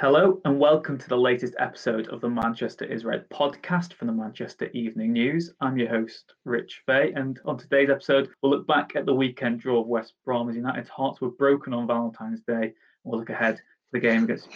Hello and welcome to the latest episode of the Manchester is Red podcast from the Manchester Evening News. I'm your host, Rich Fay, and on today's episode, we'll look back at the weekend draw of West Brom as United's hearts were broken on Valentine's Day. We'll look ahead to the game against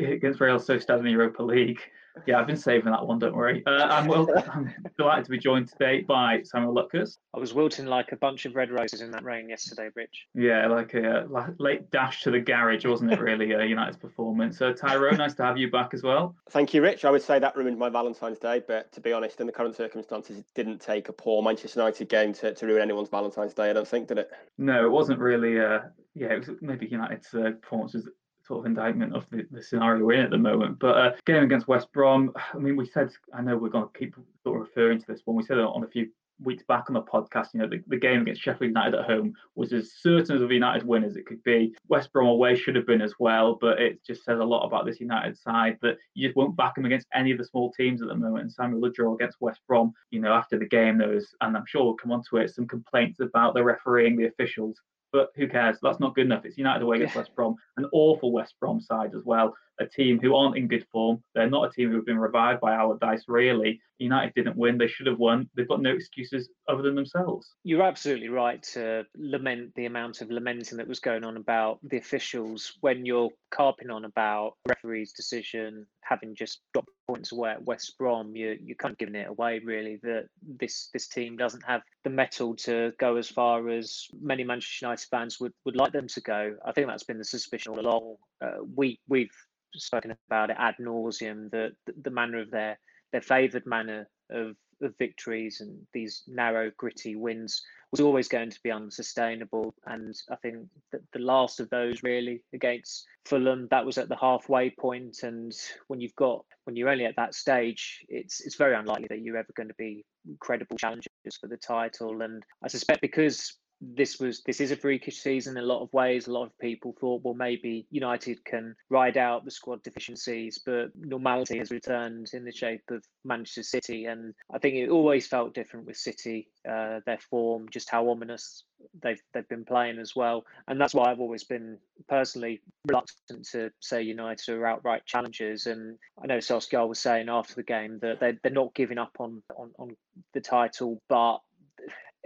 against Real Sociedad in the Europa League. Yeah, I've been saving that one, don't worry. Uh, I'm, well, I'm delighted to be joined today by Samuel Luckhurst. I was wilting like a bunch of red roses in that rain yesterday, Rich. Yeah, like a uh, late dash to the garage, wasn't it, really, uh, United's performance? So, Tyrone, nice to have you back as well. Thank you, Rich. I would say that ruined my Valentine's Day, but to be honest, in the current circumstances, it didn't take a poor Manchester United game to, to ruin anyone's Valentine's Day, I don't think, did it? No, it wasn't really. Uh, yeah, it was maybe United's uh, performance was sort of indictment of the, the scenario we're in at the moment. But uh, game against West Brom, I mean, we said, I know we're going to keep sort of referring to this one. We said on a few weeks back on the podcast, you know, the, the game against Sheffield United at home was as certain as a United win as it could be. West Brom away should have been as well, but it just says a lot about this United side that you just won't back them against any of the small teams at the moment. And Samuel draw against West Brom, you know, after the game, there was, and I'm sure we'll come on to it, some complaints about the refereeing, the officials but who cares? That's not good enough. It's United away against West Brom, an awful West Brom side as well. A team who aren't in good form. They're not a team who have been revived by Allardyce, really. United didn't win. They should have won. They've got no excuses other than themselves. You're absolutely right to lament the amount of lamenting that was going on about the officials when you're carping on about referee's decision having just dropped points away at West Brom. You're, you're kind of giving it away, really, that this this team doesn't have the metal to go as far as many Manchester United fans would, would like them to go. I think that's been the suspicion all along. Uh, we, we've spoken about it ad nauseum, the, the manner of their, their favoured manner of of victories and these narrow, gritty wins was always going to be unsustainable. And I think that the last of those really against Fulham, that was at the halfway point. And when you've got when you're only at that stage, it's it's very unlikely that you're ever going to be credible challengers for the title. And I suspect because this was this is a freakish season in a lot of ways. A lot of people thought, well, maybe United can ride out the squad deficiencies, but normality has returned in the shape of Manchester City, and I think it always felt different with City, uh, their form, just how ominous they've they've been playing as well, and that's why I've always been personally reluctant to say United are outright challengers. And I know Solskjaer was saying after the game that they they're not giving up on on, on the title, but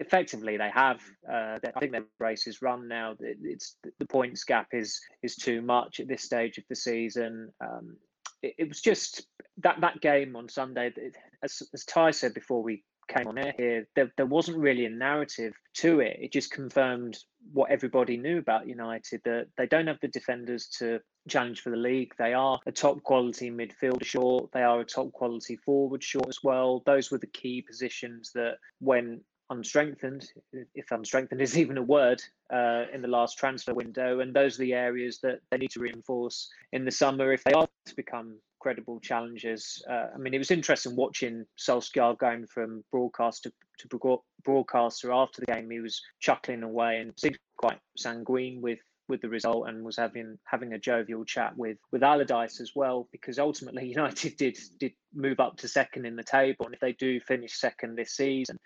effectively they have. Uh, I think their race is run now. It's the points gap is is too much at this stage of the season. Um, it, it, was just that that game on Sunday. As, as Ty said before we came on air here, there, there wasn't really a narrative to it. It just confirmed what everybody knew about United that they don't have the defenders to challenge for the league. They are a top quality midfielder short. They are a top quality forward short as well. Those were the key positions that when unstrengthened, if unstrengthened is even a word, uh, in the last transfer window. And those are the areas that they need to reinforce in the summer if they are to become credible challengers. Uh, I mean, it was interesting watching Solskjaer going from broadcaster to broadcaster after the game. He was chuckling away and seemed quite sanguine with with the result and was having having a jovial chat with with Allardyce as well because ultimately United did did move up to second in the table and if they do finish second this season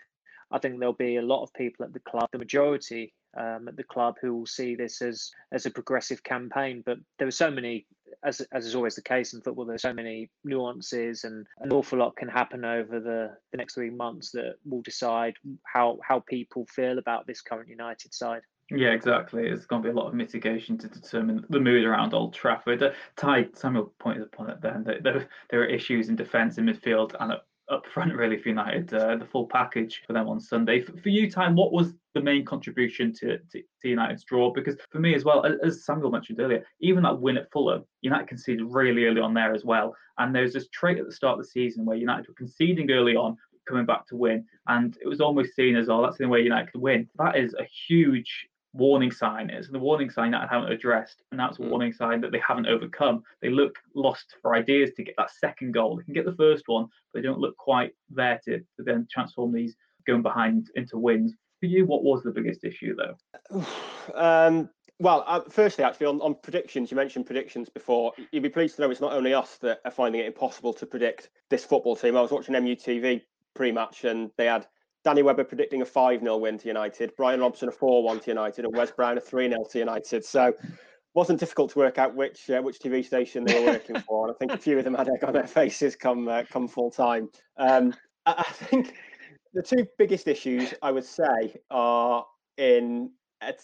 I think there'll be a lot of people at the club, the majority um, at the club, who will see this as as a progressive campaign. But there are so many, as as is always the case in football, there's so many nuances, and an awful lot can happen over the, the next three months that will decide how how people feel about this current United side. Yeah, exactly. It's going to be a lot of mitigation to determine the mood around Old Trafford. Uh, Ty Samuel pointed upon it then that there, there are issues in defence and midfield and up front really for United, uh, the full package for them on Sunday. For, for you, Time, what was the main contribution to, to, to, United's draw? Because for me as well, as Samuel mentioned earlier, even that win at Fulham, United conceded really early on there as well. And there was this trait at the start of the season where United were conceding early on, coming back to win, and it was almost seen as, oh, that's the way United could win. That is a huge warning sign is. And the warning sign that I haven't addressed, and that's a mm. warning sign that they haven't overcome. They look lost for ideas to get that second goal. They can get the first one, but they don't look quite there to, to then transform these going behind into wins. For you, what was the biggest issue though? Um, well, uh, firstly, actually, on, on predictions, you mentioned predictions before. You'd be pleased to know it's not only us that are finding it impossible to predict this football team. I was watching MUTV pre-match, and they had Danny Webber predicting a 5 0 win to United, Brian Robson a 4 1 to United, and Wes Brown a 3 0 to United. So it wasn't difficult to work out which uh, which TV station they were working for. And I think a few of them had egg on their faces come uh, come full time. Um, I, I think the two biggest issues I would say are in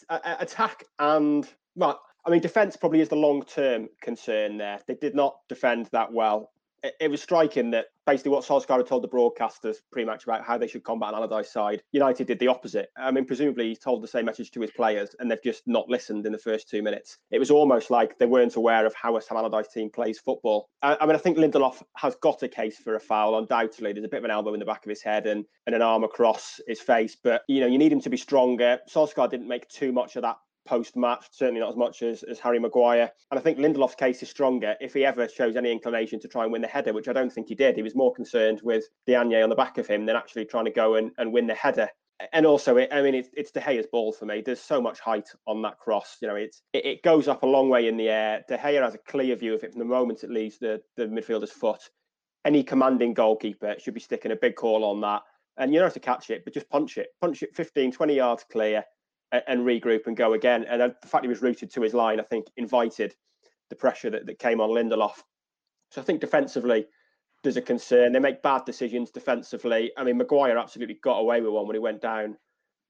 attack and well, I mean, defence probably is the long term concern there. They did not defend that well. It, was striking that basically what Solskjaer had told the broadcasters pretty much about how they should combat an Allardyce side. United did the opposite. I mean, presumably he told the same message to his players and they've just not listened in the first two minutes. It was almost like they weren't aware of how a Sam Allardyce team plays football. I, I mean, I think Lindelof has got a case for a foul, undoubtedly. There's a bit of an elbow in the back of his head and, and an arm across his face, but, you know, you need him to be stronger. Solskjaer didn't make too much of that post match, certainly not as much as, as Harry Maguire. And I think Lindelof's case is stronger if he ever shows any inclination to try and win the header, which I don't think he did. He was more concerned with Diagne on the back of him than actually trying to go and, and win the header. And also, it, I mean, it's, it's De Gea's ball for me. There's so much height on that cross. You know, it, it goes up a long way in the air. De Gea has a clear view of it from the moment it leaves the, the midfielder's foot. Any commanding goalkeeper should be sticking a big call on that. And you don't have to catch it, but just punch it. Punch it 15, 20 yards clear and regroup and go again. And the fact he was rooted to his line, I think, invited the pressure that, that came on Lindelof. So I think defensively, there's a concern. They make bad decisions defensively. I mean, Maguire absolutely got away with one when he went down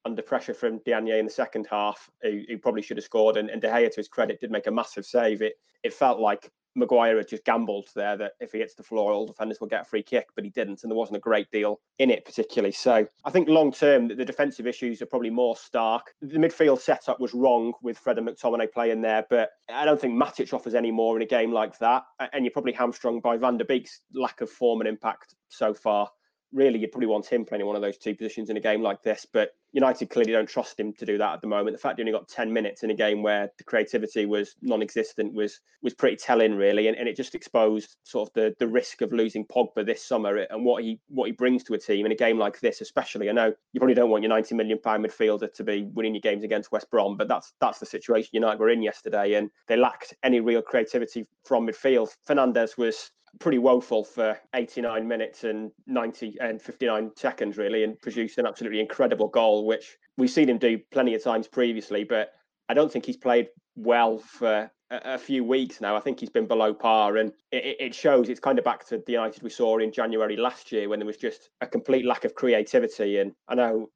under pressure from Diagne in the second half, He probably should have scored. And, and De Gea, to his credit, did make a massive save. It it felt like Maguire had just gambled there that if he hits the floor, all defenders will get a free kick, but he didn't, and there wasn't a great deal in it particularly. So I think long term, the defensive issues are probably more stark. The midfield setup was wrong with Fred and McTominay playing there, but I don't think Matic offers any more in a game like that. And you're probably hamstrung by Van der Beek's lack of form and impact so far really you'd probably want him playing in one of those two positions in a game like this. But United clearly don't trust him to do that at the moment. The fact he only got 10 minutes in a game where the creativity was non-existent was was pretty telling, really. And, and it just exposed sort of the the risk of losing Pogba this summer and what he what he brings to a team in a game like this, especially. I know you probably don't want your 90 million pound midfielder to be winning your games against West Brom, but that's that's the situation United were in yesterday, and they lacked any real creativity from midfield. Fernandes was pretty woeful for 89 minutes and 90 and 59 seconds really and produced an absolutely incredible goal which we've seen him do plenty of times previously but i don't think he's played well for a, few weeks now. I think he's been below par and it, it, shows. It's kind of back to the united we saw in january last year when there was just a complete lack of creativity and i know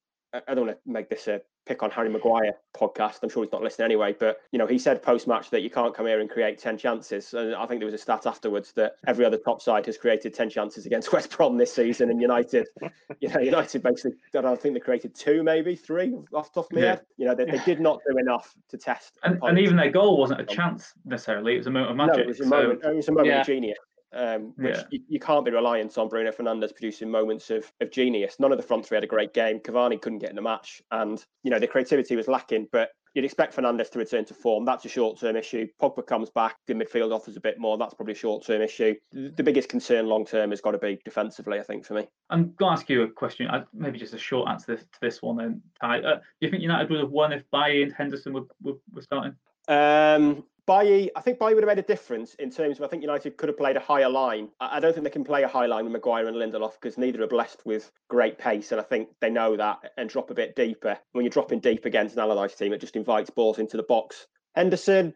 I don't want to make this a pick on Harry Maguire podcast. I'm sure he's not listening anyway, but you know, he said post match that you can't come here and create 10 chances. And I think there was a stat afterwards that every other top side has created 10 chances against West Brom this season. And United, you know, United basically, I don't think they created two, maybe three off the top of my yeah. head. You know, they, they, did not do enough to test. And, and, even their goal wasn't a chance necessarily, it was a moment of magic. No, it was a so... moment, it was a moment yeah. of genius um, which yeah. you, you, can't be reliant on Bruno Fernandes producing moments of, of genius. None of the front three had a great game. Cavani couldn't get in the match, and you know the creativity was lacking. But you'd expect Fernandes to return to form. That's a short term issue. Pogba comes back, the midfield offers a bit more. That's probably a short term issue. The biggest concern long term has got to be defensively, I think, for me. I'm going to ask you a question. Maybe just a short answer to this one then, Ty. Uh, do you think United would have won if Bailly and Henderson were, were, were starting? Um, Bailly, I think Bailly would have made a difference in terms of I think United could have played a higher line. I don't think they can play a high line with Maguire and Lindelof because neither are blessed with great pace, and I think they know that and drop a bit deeper. When you're dropping deep against an Allardyce team, it just invites balls into the box. Henderson,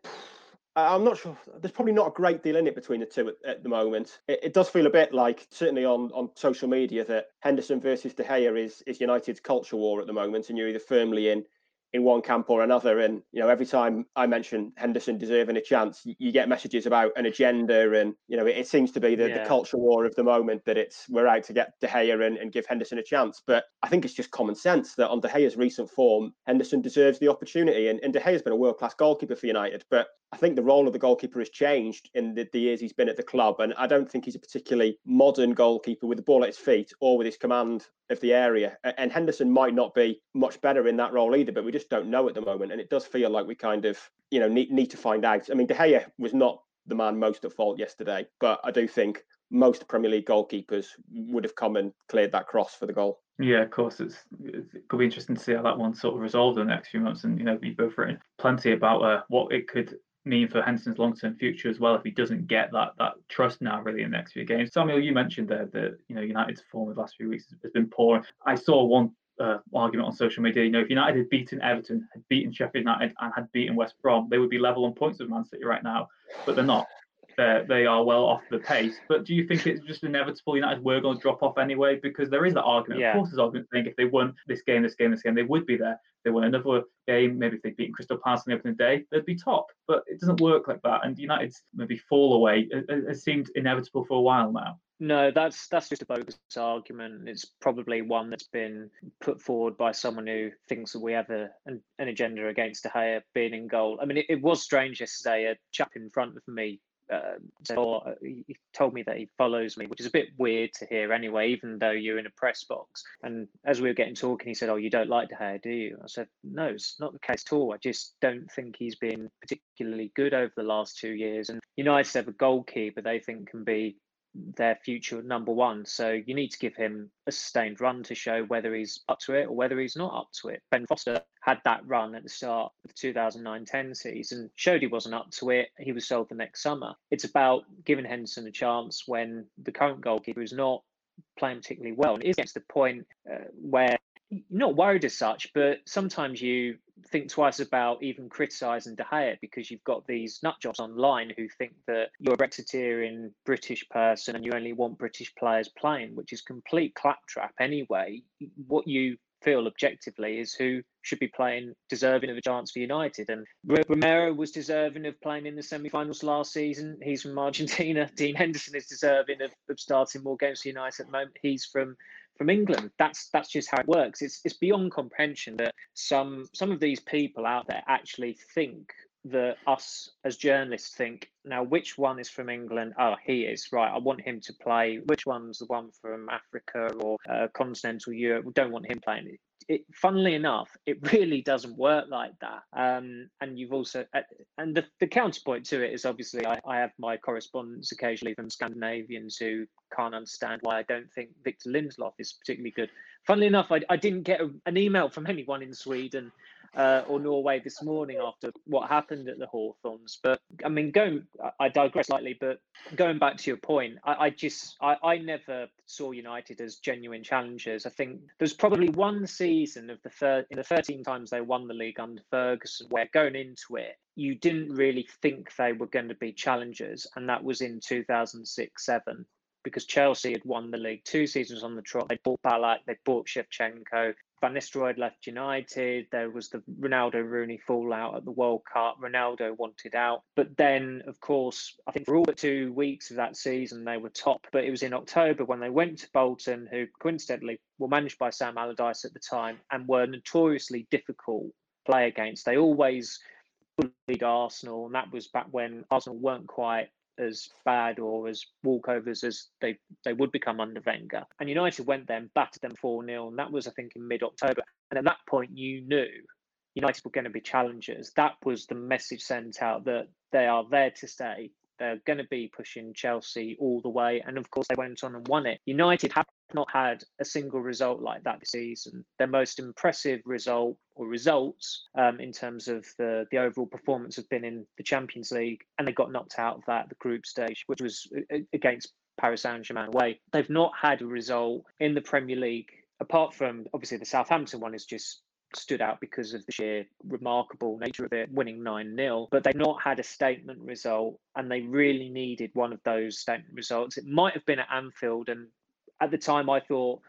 I'm not sure. There's probably not a great deal in it between the two at, at the moment. It, it, does feel a bit like, certainly on, on social media, that Henderson versus De Gea is is United's culture war at the moment, and you're either firmly in in one camp or another. And you know, every time I mention Henderson deserving a chance, you, get messages about an agenda, and you know, it, it seems to be the, yeah. the culture war of the moment that it's we're out to get De Gea and, and give Henderson a chance. But I think it's just common sense that on De Gea's recent form, Henderson deserves the opportunity. And, and De Gea's been a world class goalkeeper for United, but I think the role of the goalkeeper has changed in the, the, years he's been at the club. And I don't think he's a particularly modern goalkeeper with the ball at his feet or with his command of the area. And Henderson might not be much better in that role either, but we just don't know at the moment. And it does feel like we kind of, you know, need, need to find out. I mean, De Gea was not the man most at fault yesterday, but I do think most Premier League goalkeepers would have come and cleared that cross for the goal. Yeah, of course. It's it could be interesting to see how that one sort of resolved in the next few months. And you know, you've both written plenty about uh, what it could mean for Henderson's long-term future as well if he doesn't get that that trust now really in the next few games. Samuel, you mentioned there that you know United's form of the last few weeks has been poor. I saw one uh, argument on social media. You know, if United had beaten Everton, had beaten Sheffield United, and had beaten West Brom, they would be level on points with Man City right now. But they're not they they are well off the pace. But do you think it's just inevitable United were going to drop off anyway? Because there is that argument. Yeah. Of course, there's argument saying if they won this game, this game, this game, they would be there. If they won another game, maybe if they beat Crystal Palace in the opening day, they'd be top. But it doesn't work like that. And United's maybe fall away it, it seemed inevitable for a while now. No, that's that's just a bogus argument. It's probably one that's been put forward by someone who thinks that we have a, an, an agenda against De Gea being in goal. I mean, it, it was strange yesterday. A chap in front of me uh, so he told me that he follows me, which is a bit weird to hear anyway, even though you're in a press box. And as we were getting talking, he said, "Oh, you don't like De Gea, do you?" I said, "No, it's not the case at all. I just don't think he's been particularly good over the last two years." And United have a goalkeeper they think can be their future number one. So you need to give him a sustained run to show whether he's up to it or whether he's not up to it. Ben Foster had that run at the start of the 2009-10 season, showed he wasn't up to it. He was sold the next summer. It's about giving Henderson a chance when the current goalkeeper is not playing particularly well. And it gets to the point uh, where not worried as such, but sometimes you think twice about even criticising De Gea because you've got these nutjobs online who think that you're a Brexiteerian British person and you only want British players playing, which is complete claptrap anyway. What you feel objectively is who should be playing deserving of a chance for United. And Romero was deserving of playing in the semi-finals last season. He's from Argentina. Dean Henderson is deserving of, of starting more games for United at the moment. He's from from England. That's that's just how it works. It's it's beyond comprehension that some some of these people out there actually think that us as journalists think now which one is from England? Oh, he is right. I want him to play. Which one's the one from Africa or uh, continental Europe? We don't want him playing it, funnily enough, it really doesn't work like that. Um, and you've also, uh, and the, the counterpoint to it is obviously I, I have my correspondents occasionally from Scandinavians who can't understand why I don't think Victor Lindelof is particularly good. Funnily enough, I, I didn't get a, an email from anyone in Sweden uh, or Norway this morning after what happened at the Hawthorns. But I mean, going, I digress slightly, but going back to your point, I, I just, I, I never saw United as genuine challengers. I think there's probably one season of the in the 13 times they won the league under Ferguson, where going into it, you didn't really think they were going to be challengers, and that was in 2006 7 because Chelsea had won the league two seasons on the trot. They bought Ballack, they bought Shevchenko, Van Nistelrooy left United. There was the Ronaldo Rooney fallout at the World Cup. Ronaldo wanted out. But then, of course, I think for all but two weeks of that season, they were top. But it was in October when they went to Bolton, who coincidentally were managed by Sam Allardyce at the time and were notoriously difficult to play against. They always bullied Arsenal, and that was back when Arsenal weren't quite as bad or as walkovers as they, they would become under Wenger. And United went there and battered them 4 0. And that was, I think, in mid October. And at that point, you knew United were going to be challengers. That was the message sent out that they are there to stay. They're going to be pushing Chelsea all the way. And of course, they went on and won it. United have not had a single result like that this season. Their most impressive result or results um, in terms of the, the overall performance have been in the Champions League, and they got knocked out of that, the group stage, which was against Paris Saint Germain away. They've not had a result in the Premier League, apart from obviously the Southampton one is just stood out because of the sheer remarkable nature of it, winning 9 0. But they've not had a statement result, and they really needed one of those statement results. It might have been at Anfield, and at the time, I thought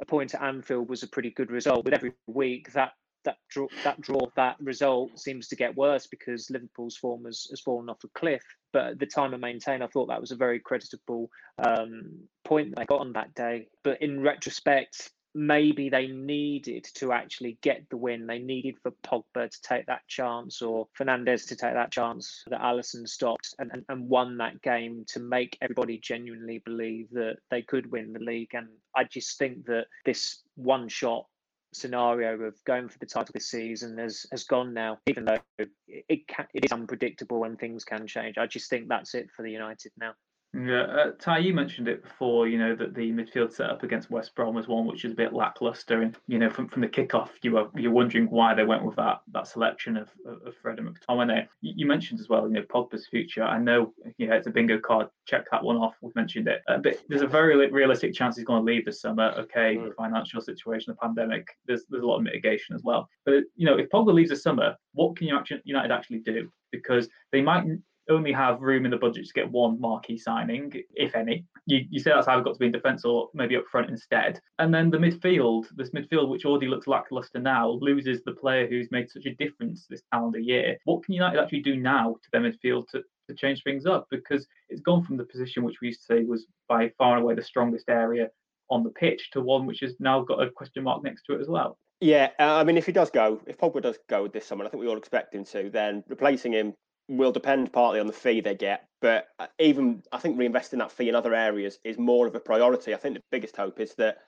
a point at Anfield was a pretty good result. But every week, that that draw, that draw, that result seems to get worse because Liverpool's form has, has fallen off a cliff. But at the time of maintain, I thought that was a very creditable um, point that I got on that day. But in retrospect, maybe they needed to actually get the win. They needed for Pogba to take that chance or Fernandes to take that chance that Alisson stopped and, and, and won that game to make everybody genuinely believe that they could win the league. And I just think that this one shot scenario of going for the title this season has has gone now. Even though it can, it is unpredictable and things can change, I just think that's it for the United now. Yeah, uh, Ty, you mentioned it before. You know that the midfield setup against West Brom was one which was a bit lackluster, and you know from, from the kickoff, you were you're wondering why they went with that that selection of of Fred and McTominay. You, mentioned as well, you know Pogba's future. I know, yeah, it's a bingo card. Check that one off. We've mentioned it, uh, but there's a very realistic chance he's going to leave this summer. Okay, mm. financial situation, the pandemic. There's there's a lot of mitigation as well. But you know, if Pogba leaves this summer, what can United actually do? Because they might only have room in the budget to get one marquee signing, if any. You, you say that's either got to be in defence or maybe up front instead. And then the midfield, this midfield, which already looks lackluster now, loses the player who's made such a difference this calendar year. What can United actually do now to their midfield to, to change things up? Because it's gone from the position which we used to say was by far and away the strongest area on the pitch to one which has now got a question mark next to it as well. Yeah, uh, I mean, if he does go, if Pogba does go this summer, I think we all expect him to. Then replacing him will depend partly on the fee they get, but uh, even I think reinvesting that fee in other areas is more of a priority. I think the biggest hope is that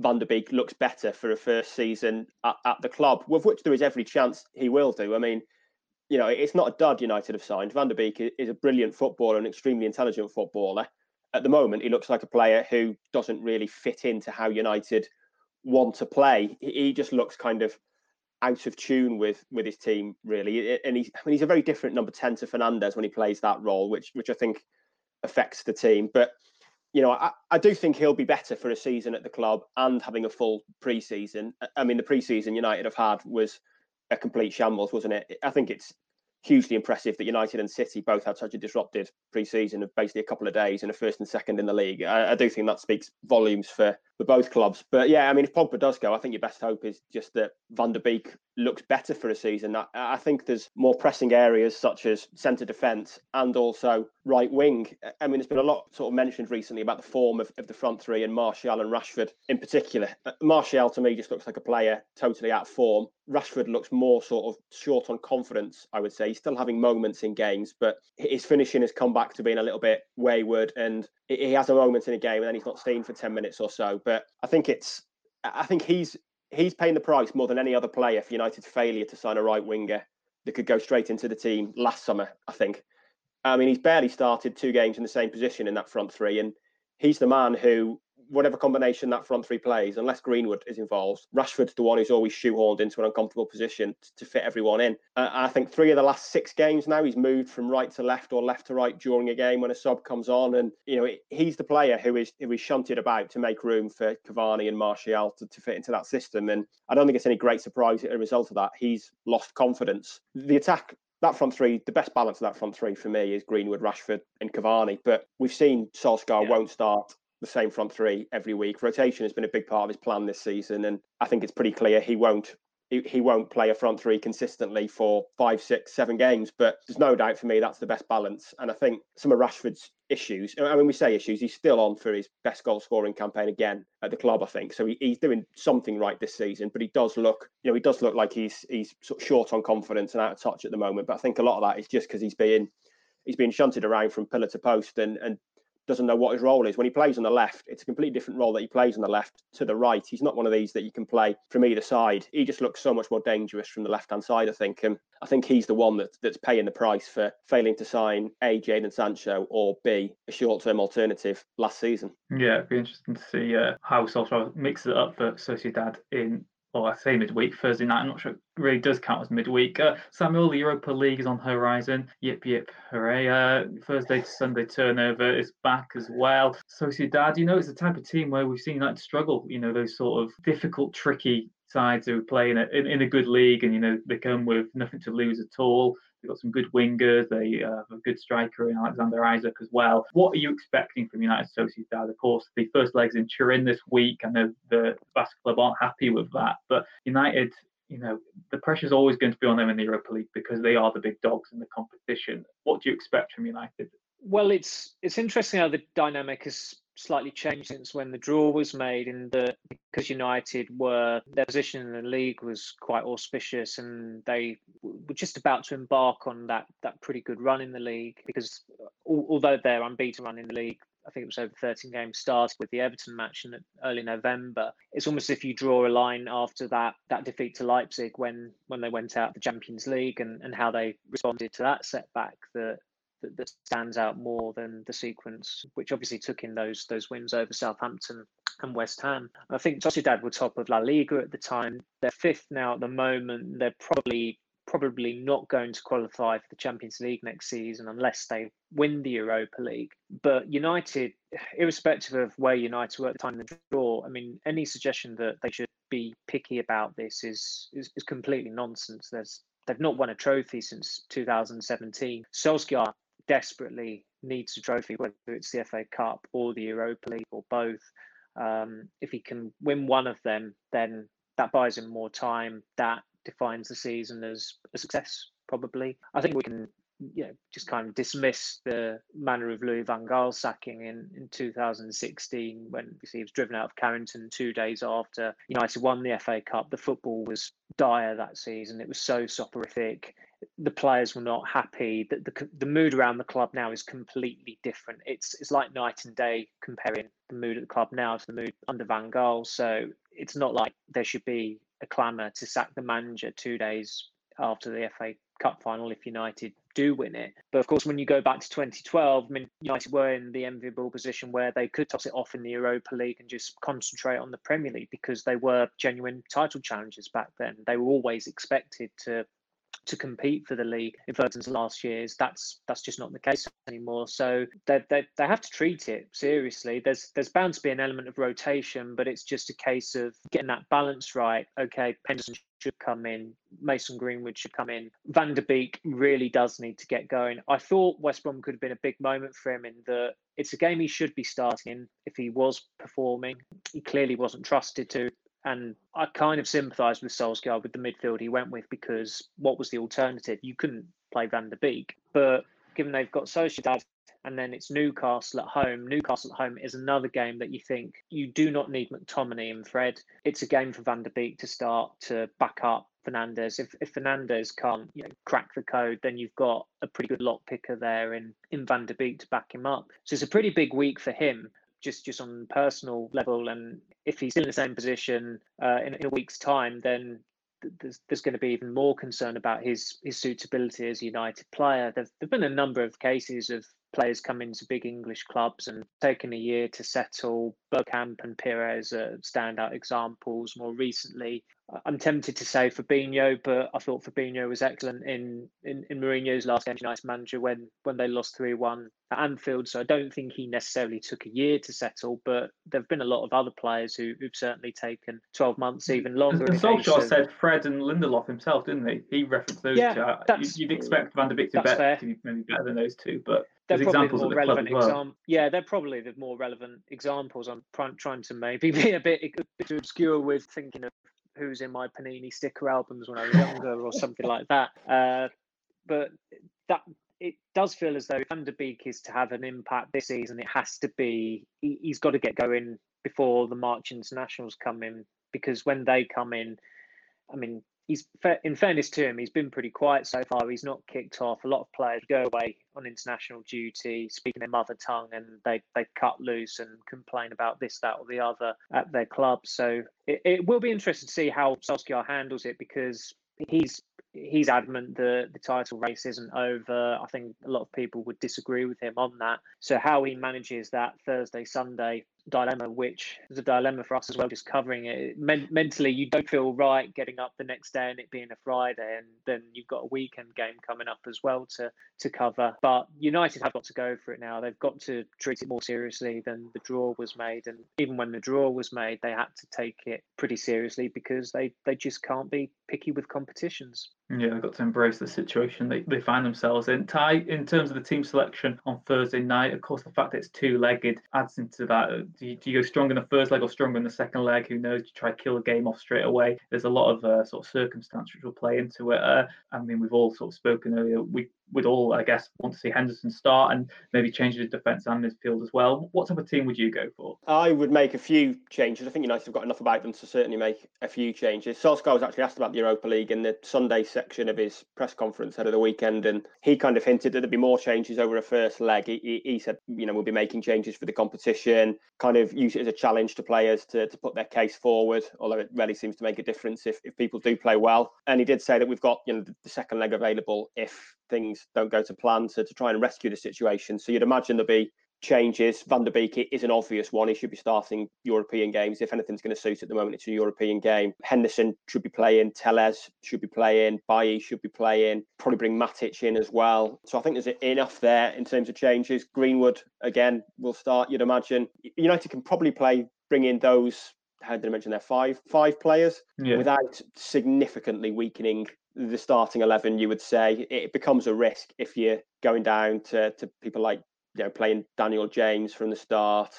Van der Beek looks better for a first season at, at, the club, with which there is every chance he will do. I mean, you know, it's not a dud United have signed. Van der Beek is a brilliant footballer, an extremely intelligent footballer. At the moment, he looks like a player who doesn't really fit into how United want to play. He just looks kind of out of tune with with his team really. And he's I mean, he's a very different number 10 to Fernandes when he plays that role which which I think affects the team. But you know I, I do think he'll be better for a season at the club and having a full pre-season. I mean the pre-season United have had was a complete shambles wasn't it? I think it's hugely impressive that United and City both had such a disrupted pre-season of basically a couple of days and a first and second in the league. I, I, do think that speaks volumes for, for both clubs. But yeah, I mean, if Pogba does go, I think your best hope is just that Van der Beek looks better for a season. I, I think there's more pressing areas such as centre defence and also right wing. I mean, there's been a lot sort of mentioned recently about the form of, of the front three and Martial and Rashford in particular. Uh, Martial to me just looks like a player totally out of form. Rashford looks more sort of short on confidence, I would say. He's still having moments in games, but his finishing has come back to being a little bit wayward and he has a moment in a game and then he's not seen for 10 minutes or so. But I think it's I think he's he's paying the price more than any other player for United's failure to sign a right winger that could go straight into the team last summer, I think. I mean, he's barely started two games in the same position in that front three, and he's the man who whatever combination that front three plays, unless Greenwood is involved, Rashford's the one who's always shoehorned into an uncomfortable position to fit everyone in. Uh, I think three of the last six games now, he's moved from right to left or left to right during a game when a sub comes on, and you know he's the player who is who is shunted about to make room for Cavani and Martial to, to fit into that system. And I don't think it's any great surprise as a result of that. He's lost confidence. The attack that front three, the best balance of that front three for me is Greenwood, Rashford, and Cavani. But we've seen Solskjaer yeah. won't start the same front three every week. Rotation has been a big part of his plan this season, and I think it's pretty clear he won't he, won't play a front three consistently for five, six, seven games. But there's no doubt for me that's the best balance. And I think some of Rashford's issues, I mean, we say issues, he's still on for his best goal scoring campaign again at the club, I think. So he, he's doing something right this season, but he does look, you know, he does look like he's he's sort of short on confidence and out of touch at the moment. But I think a lot of that is just because he's being he's being shunted around from pillar to post and and doesn't know what his role is. When he plays on the left, it's a completely different role that he plays on the left to the right. He's not one of these that you can play from either side. He just looks so much more dangerous from the left hand side, I think. And I think he's the one that, that's paying the price for failing to sign A, Jadon Sancho, or B, a short term alternative last season. Yeah, it'd be interesting to see uh, how Solskjaer mixes it up for Sociedad in well, I say midweek, Thursday night. I'm not sure it really does count as midweek. Uh, Samuel, the Europa League is on horizon. Yip, yip, hooray. Uh, Thursday to Sunday turnover is back as well. Sociedad, you know, it's the type of team where we've seen that struggle, you know, those sort of difficult, tricky sides who play in a, in, in a good league and, you know, they come with nothing to lose at all. They've got some good wingers. They uh, have a good striker in Alexander Isak as well. What are you expecting from United Sociedad? Of course, the first leg's in Turin this week. I know the Basque club aren't happy with that, but United you know, the pressure is always going to be on them in the Europa League because they are the big dogs in the competition. What do you expect from United? Well, it's it's interesting how the dynamic has slightly changed since when the draw was made in that because United were their position in the league was quite auspicious and they were just about to embark on that that pretty good run in the league because although they're unbeaten run in the league I think it was over 13 games started with the Everton match in early November. It's almost if you draw a line after that that defeat to Leipzig when when they went out the Champions League and, and how they responded to that setback that that, that stands out more than the sequence, which obviously took in those those wins over Southampton and West Ham. I think Sociedad were top of La Liga at the time. They're fifth now at the moment. They're probably probably not going to qualify for the Champions League next season unless they win the Europa League. But United, irrespective of where United were at the time of the draw, I mean, any suggestion that they should be picky about this is is, is completely nonsense. There's they've not won a trophy since 2017. Solskjaer desperately needs a trophy, whether it's the FA Cup or the Europa League or both. Um, if he can win one of them, then that buys him more time. That defines the season as a success, probably. I think we can you know, just kind of dismiss the manner of Louis Van Gaal sacking in, in 2016 when he was driven out of Carrington two days after United won the FA Cup. The football was dire that season. It was so soporific the players were not happy. That the, the mood around the club now is completely different. It's it's like night and day comparing the mood at the club now to the mood under Van Gaal. So it's not like there should be a clamour to sack the manager two days after the FA Cup final if United do win it. But of course, when you go back to 2012, I mean, United were in the enviable position where they could toss it off in the Europa League and just concentrate on the Premier League because they were genuine title challengers back then. They were always expected to to compete for the league in Ferguson's last years. That's that's just not the case anymore. So they, they they have to treat it seriously. There's there's bound to be an element of rotation, but it's just a case of getting that balance right. Okay, Henderson should come in, Mason Greenwood should come in. Van der Beek really does need to get going. I thought West Brom could have been a big moment for him in that it's a game he should be starting in if he was performing. He clearly wasn't trusted to. And I kind of sympathised with Solskjaer with the midfield he went with because what was the alternative? You couldn't play Van der Beek. But given they've got Sociedad and then it's Newcastle at home. Newcastle at home is another game that you think you do not need McTominay and Fred. It's a game for Van der Beek to start to back up Fernandes. If if Fernandes can't you know crack the code, then you've got a pretty good lock picker there in in Van der Beek to back him up. So it's a pretty big week for him just just on personal level. And if he's still in the same position uh, in, in a week's time, then there's, there's going to be even more concern about his his suitability as a United player. There've, there've been a number of cases of players come into big English clubs and taken a year to settle. Bergkamp and Pires are standout examples. More recently, I'm tempted to say Fabinho, but I thought Fabinho was excellent in in, in Mourinho's last game as manager when when they lost three one at Anfield. So I don't think he necessarily took a year to settle, but there've been a lot of other players who, who've certainly taken 12 months, even longer. And Solskjaer said Fred and Lindelof himself, didn't he? He referenced those yeah, two. You'd expect Van der Beek to, bet, to be maybe better than those two, but they're probably the more relevant example. Yeah, they're probably the more relevant examples. I'm trying to maybe be a bit, a bit obscure with thinking of who's in my Panini sticker albums when I was younger or something like that. Uh, but that it does feel as though Van der Beek is to have an impact this season. It has to be. He, he's got to get going before the March internationals come in because when they come in, I mean, he's in fairness to him, he's been pretty quiet so far. He's not kicked off. A lot of players go away on international duty, speaking their mother tongue, and they they cut loose and complain about this, that, or the other at their club. So it, it will be interesting to see how Solskjaer handles it because he's he's adamant that the title race isn't over. I think a lot of people would disagree with him on that. So how he manages that Thursday Sunday dilemma, which is a dilemma for us as well, just covering it. Men- mentally, you don't feel right getting up the next day and it being a Friday, and then you've got a weekend game coming up as well to to cover. But United have got to go for it now. They've got to treat it more seriously than the draw was made, and even when the draw was made, they had to take it pretty seriously because they they just can't be picky with competitions. Yeah, they've got to embrace the situation they, they find themselves in. Ty, in terms of the team selection on Thursday night, of course, the fact that it's two legged adds into that. Do you, do you, go strong in the first leg or stronger in the second leg? Who knows? Do You try to kill a game off straight away. There's a lot of uh, sort of circumstance which will play into it. Uh, I mean, we've all sort of spoken earlier. We we'd all, I guess, want to see Henderson start and maybe change his defence and midfield as well. What type of team would you go for? I would make a few changes. I think United have got enough about them to certainly make a few changes. Solskjaer was actually asked about the Europa League in the Sunday section of his press conference ahead of the weekend, and he kind of hinted that there'd be more changes over a first leg. He, he said, you know, we'll be making changes for the competition, kind of use it as a challenge to players to, to put their case forward, although it really seems to make a difference if, if people do play well. And he did say that we've got, you know, the second leg available if things don't go to plan to, to try and rescue the situation. So you'd imagine there'll be changes. Van der Beek is an obvious one. He should be starting European games. If anything's going to suit at the moment, it's a European game. Henderson should be playing. Telles should be playing. Bailly should be playing. Probably bring Matic in as well. So I think there's enough there in terms of changes. Greenwood, again, will start, you'd imagine. United can probably play, bring in those how did I mention there? Five five players yeah. without significantly weakening the starting eleven. You would say it becomes a risk if you're going down to, to people like you know playing Daniel James from the start.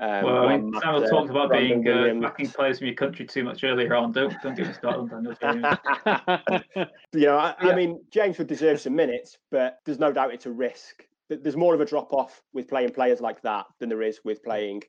Um, well, I mean, Samuel talked about Brandon being uh, backing players from your country too much earlier on. Don't don't get me started on Daniel James. you know, I, yeah. I mean, James would deserve some minutes, but there's no doubt it's a risk. There's more of a drop off with playing players like that than there is with playing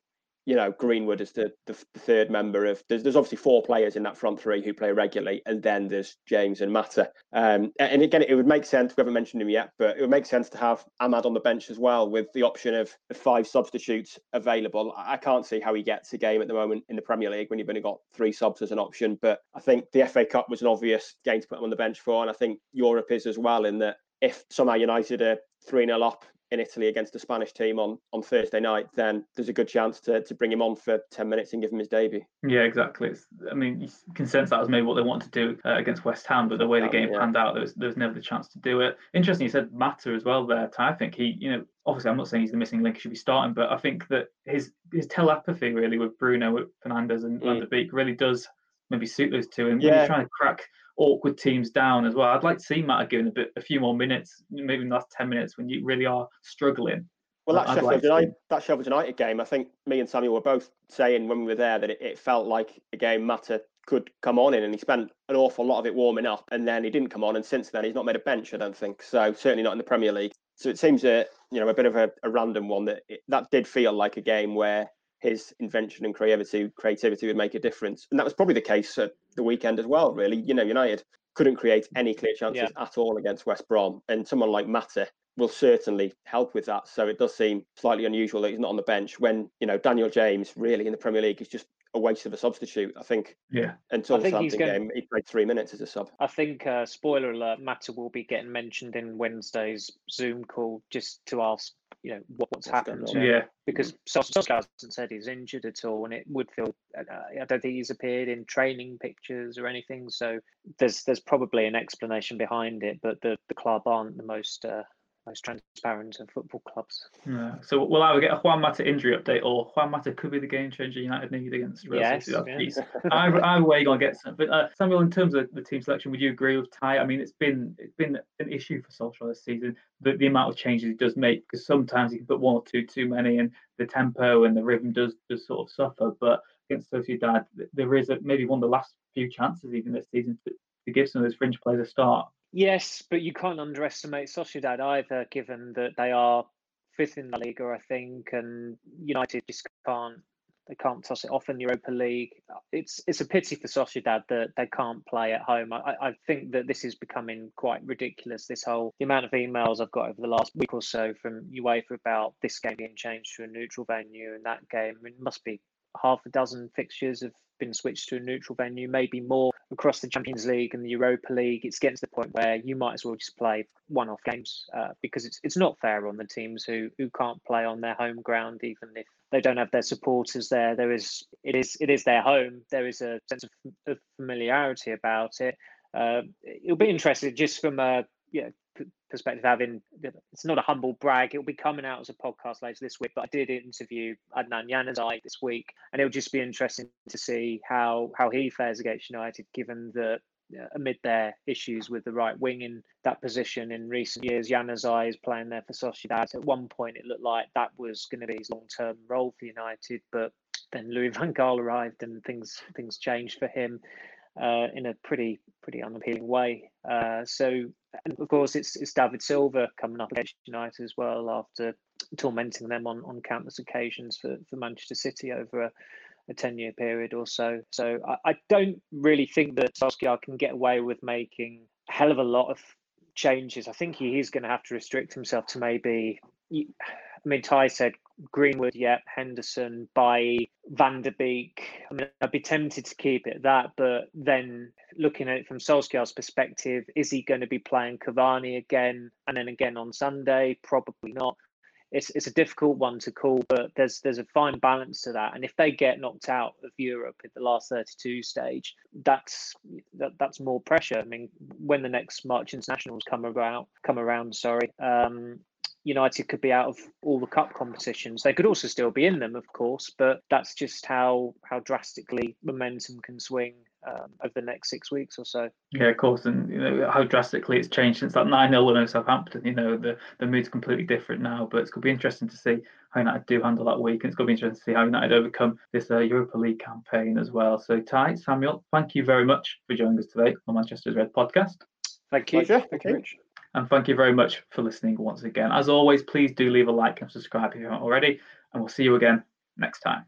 you know, Greenwood is the, the, the, third member of. There's, there's obviously four players in that front three who play regularly, and then there's James and Mata. Um, and again, it would make sense. We haven't mentioned him yet, but it would make sense to have Ahmad on the bench as well, with the option of five substitutes available. I can't see how he gets a game at the moment in the Premier League when you've only got three subs as an option. But I think the FA Cup was an obvious game to put him on the bench for, and I think Europe is as well. In that, if somehow United are three 0 up in Italy against the Spanish team on, on Thursday night, then there's a good chance to, to bring him on for 10 minutes and give him his debut. Yeah, exactly. It's, I mean, you can sense that was maybe what they wanted to do uh, against West Ham, but the way the game yeah. panned out, there was, there was never the chance to do it. Interesting, you said Mata as well there. I think he, you know, obviously I'm not saying he's the missing link, he should be starting, but I think that his his telepathy really with Bruno, with Fernandes and mm. Van der Beek really does maybe suit those two and yeah. really trying to crack awkward teams down as well. I'd like to see Matt given a bit, a few more minutes, maybe in the last ten minutes when you really are struggling. Well, that Sheffield, like United, that Sheffield United game, I think me and Samuel were both saying when we were there that it, it felt like a game Mata could come on in, and he spent an awful lot of it warming up, and then he didn't come on, and since then he's not made a bench. I don't think so. Certainly not in the Premier League. So it seems a you know a bit of a, a random one that it, that did feel like a game where his invention and creativity creativity would make a difference, and that was probably the case at the weekend as well. Really, you know, United couldn't create any clear chances yeah. at all against West Brom. And someone like Mata will certainly help with that. So it does seem slightly unusual that he's not on the bench when, you know, Daniel James really in the Premier League is just a waste of a substitute. I think. Yeah. Until the Southampton going... game, he played three minutes as a sub. I think uh, spoiler alert: Mata will be getting mentioned in Wednesday's Zoom call just to ask, you know, what, what's, what's happened. To yeah. Because Solskjaer hasn't said he's injured at all, and it would feel. Uh, I don't think he's appeared in training pictures or anything. So there's there's probably an explanation behind it, but the the club aren't the most. Uh, most transparent of football clubs. Yeah. So we'll either get a Juan Mata injury update or Juan Mata could be the game changer United need against Real yes, yes. either, either way, you're gonna get some. But uh, Samuel, in terms of the team selection, would you agree with Ty? I mean, it's been it's been an issue for Solskjaer this season. The, the amount of changes he does make because sometimes he can put one or two too many, and the tempo and the rhythm does does sort of suffer. But against Sociedad, there is a, maybe one of the last few chances even this season to, to give some of those fringe players a start. Yes, but you can't underestimate Sociedad either, given that they are fifth in the Liga, I think, and United just can't they can't toss it off in the Europa League. It's it's a pity for Sociedad that they can't play at home. I, I think that this is becoming quite ridiculous. This whole the amount of emails I've got over the last week or so from UEFA about this game being changed to a neutral venue and that game. It must be half a dozen fixtures have been switched to a neutral venue, maybe more across the Champions League and the Europa League. It's getting to the point where you might as well just play one-off games uh, because it's it's not fair on the teams who who can't play on their home ground, even if they don't have their supporters there. There is it is it is their home. There is a sense of, of familiarity about it. Uh, it'll be interesting just from a yeah perspective, having it's not a humble brag. It'll be coming out as a podcast later this week, but I did interview Adnan Januzaj this week, and it'll just be interesting to see how how he fares against United, given that uh, amid their issues with the right wing in that position in recent years, Januzaj is playing there for Sociedad. At one point, it looked like that was going to be his long term role for United, but then Louis van Gaal arrived and things things changed for him uh, in a pretty pretty unappealing way. Uh, so and of course, it's it's David Silva coming up against United as well after tormenting them on, on countless occasions for, for Manchester City over a, a 10 year period or so. So I, I don't really think that Solskjaer can get away with making a hell of a lot of changes. I think he is going to have to restrict himself to maybe. I mean, Ty said Greenwood, yeah, Henderson, by Van der Beek. I mean, I'd be tempted to keep it that, but then looking at it from Solskjaer's perspective, is he going to be playing Cavani again and then again on Sunday? Probably not it's it's a difficult one to call, but there's there's a fine balance to that. And if they get knocked out of Europe at the last 32 stage, that's that, that's more pressure. I mean, when the next March internationals come around, come around, sorry, um, United could be out of all the cup competitions. They could also still be in them, of course, but that's just how how drastically momentum can swing um, over the next six weeks or so. Yeah, of course, and you know how drastically it's changed since that nine 0 win Southampton. You know the the mood's completely different now, but it's going to be interesting to see how United do handle that week, and it's going to be interesting to see how United overcome this uh, Europa League campaign as well. So, Ty Samuel, thank you very much for joining us today on Manchester's Red podcast. Thank you. Pleasure. Thank you. Rich. And thank you very much for listening once again. As always, please do leave a like and subscribe if you haven't already, and we'll see you again next time.